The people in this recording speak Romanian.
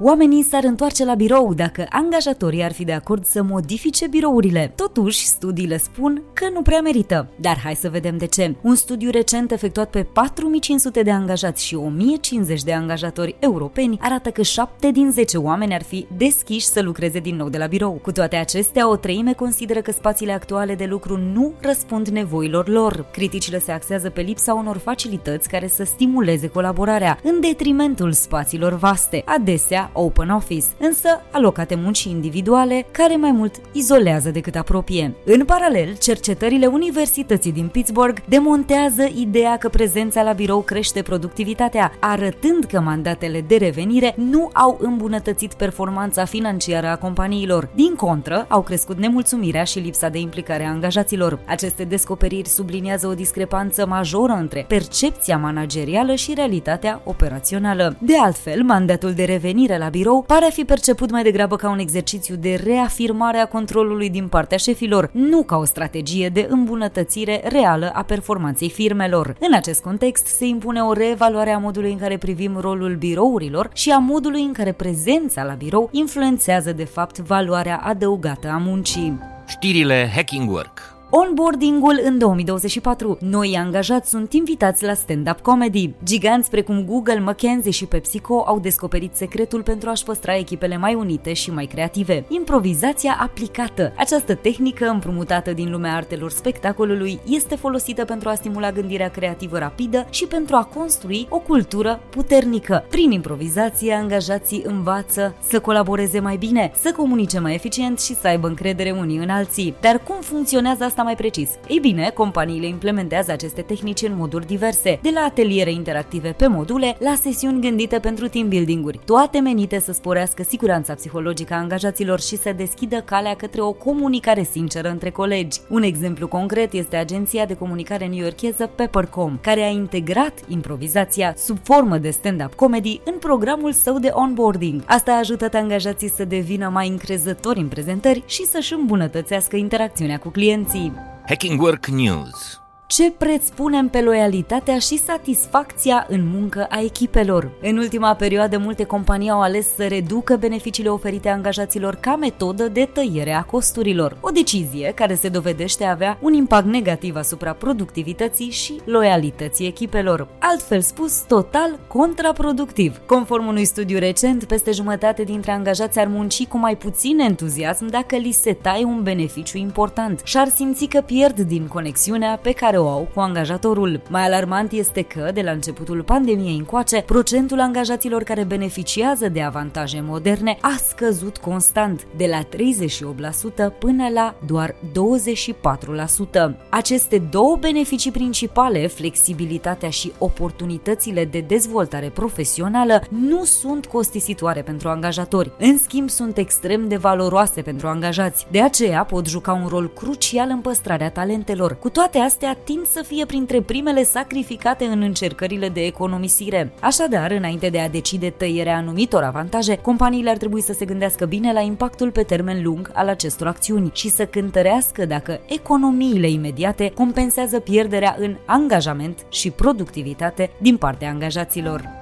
Oamenii s-ar întoarce la birou dacă angajatorii ar fi de acord să modifice birourile. Totuși, studiile spun că nu prea merită. Dar hai să vedem de ce. Un studiu recent efectuat pe 4500 de angajați și 1050 de angajatori europeni arată că 7 din 10 oameni ar fi deschiși să lucreze din nou de la birou. Cu toate acestea, o treime consideră că spațiile actuale de lucru nu răspund nevoilor lor. Criticile se axează pe lipsa unor facilități care să stimuleze colaborarea, în detrimentul spațiilor vaste. Adesea, open office, însă alocate muncii individuale care mai mult izolează decât apropie. În paralel, cercetările Universității din Pittsburgh demontează ideea că prezența la birou crește productivitatea, arătând că mandatele de revenire nu au îmbunătățit performanța financiară a companiilor. Din contră, au crescut nemulțumirea și lipsa de implicare a angajaților. Aceste descoperiri subliniază o discrepanță majoră între percepția managerială și realitatea operațională. De altfel, mandatul de revenire la birou pare a fi perceput mai degrabă ca un exercițiu de reafirmare a controlului din partea șefilor, nu ca o strategie de îmbunătățire reală a performanței firmelor. În acest context se impune o reevaluare a modului în care privim rolul birourilor și a modului în care prezența la birou influențează de fapt valoarea adăugată a muncii. Știrile Hacking Work Onboardingul în 2024. Noi angajați sunt invitați la stand-up comedy. Giganți precum Google, McKinsey și PepsiCo au descoperit secretul pentru a-și păstra echipele mai unite și mai creative. Improvizația aplicată. Această tehnică împrumutată din lumea artelor spectacolului este folosită pentru a stimula gândirea creativă rapidă și pentru a construi o cultură puternică. Prin improvizație, angajații învață să colaboreze mai bine, să comunice mai eficient și să aibă încredere unii în alții. Dar cum funcționează asta asta mai precis? Ei bine, companiile implementează aceste tehnici în moduri diverse, de la ateliere interactive pe module, la sesiuni gândite pentru team building-uri, toate menite să sporească siguranța psihologică a angajaților și să deschidă calea către o comunicare sinceră între colegi. Un exemplu concret este agenția de comunicare newyorkeză Peppercom, care a integrat improvizația sub formă de stand-up comedy în programul său de onboarding. Asta a ajutat angajații să devină mai încrezători în prezentări și să-și îmbunătățească interacțiunea cu clienții. Hacking Work News ce preț punem pe loialitatea și satisfacția în muncă a echipelor. În ultima perioadă, multe companii au ales să reducă beneficiile oferite angajaților ca metodă de tăiere a costurilor. O decizie care se dovedește a avea un impact negativ asupra productivității și loialității echipelor. Altfel spus, total contraproductiv. Conform unui studiu recent, peste jumătate dintre angajați ar munci cu mai puțin entuziasm dacă li se taie un beneficiu important și ar simți că pierd din conexiunea pe care o au cu angajatorul. Mai alarmant este că, de la începutul pandemiei încoace, procentul angajaților care beneficiază de avantaje moderne a scăzut constant, de la 38% până la doar 24%. Aceste două beneficii principale, flexibilitatea și oportunitățile de dezvoltare profesională, nu sunt costisitoare pentru angajatori. În schimb, sunt extrem de valoroase pentru angajați. De aceea pot juca un rol crucial în păstrarea talentelor. Cu toate astea, tind să fie printre primele sacrificate în încercările de economisire. Așadar, înainte de a decide tăierea anumitor avantaje, companiile ar trebui să se gândească bine la impactul pe termen lung al acestor acțiuni și să cântărească dacă economiile imediate compensează pierderea în angajament și productivitate din partea angajaților.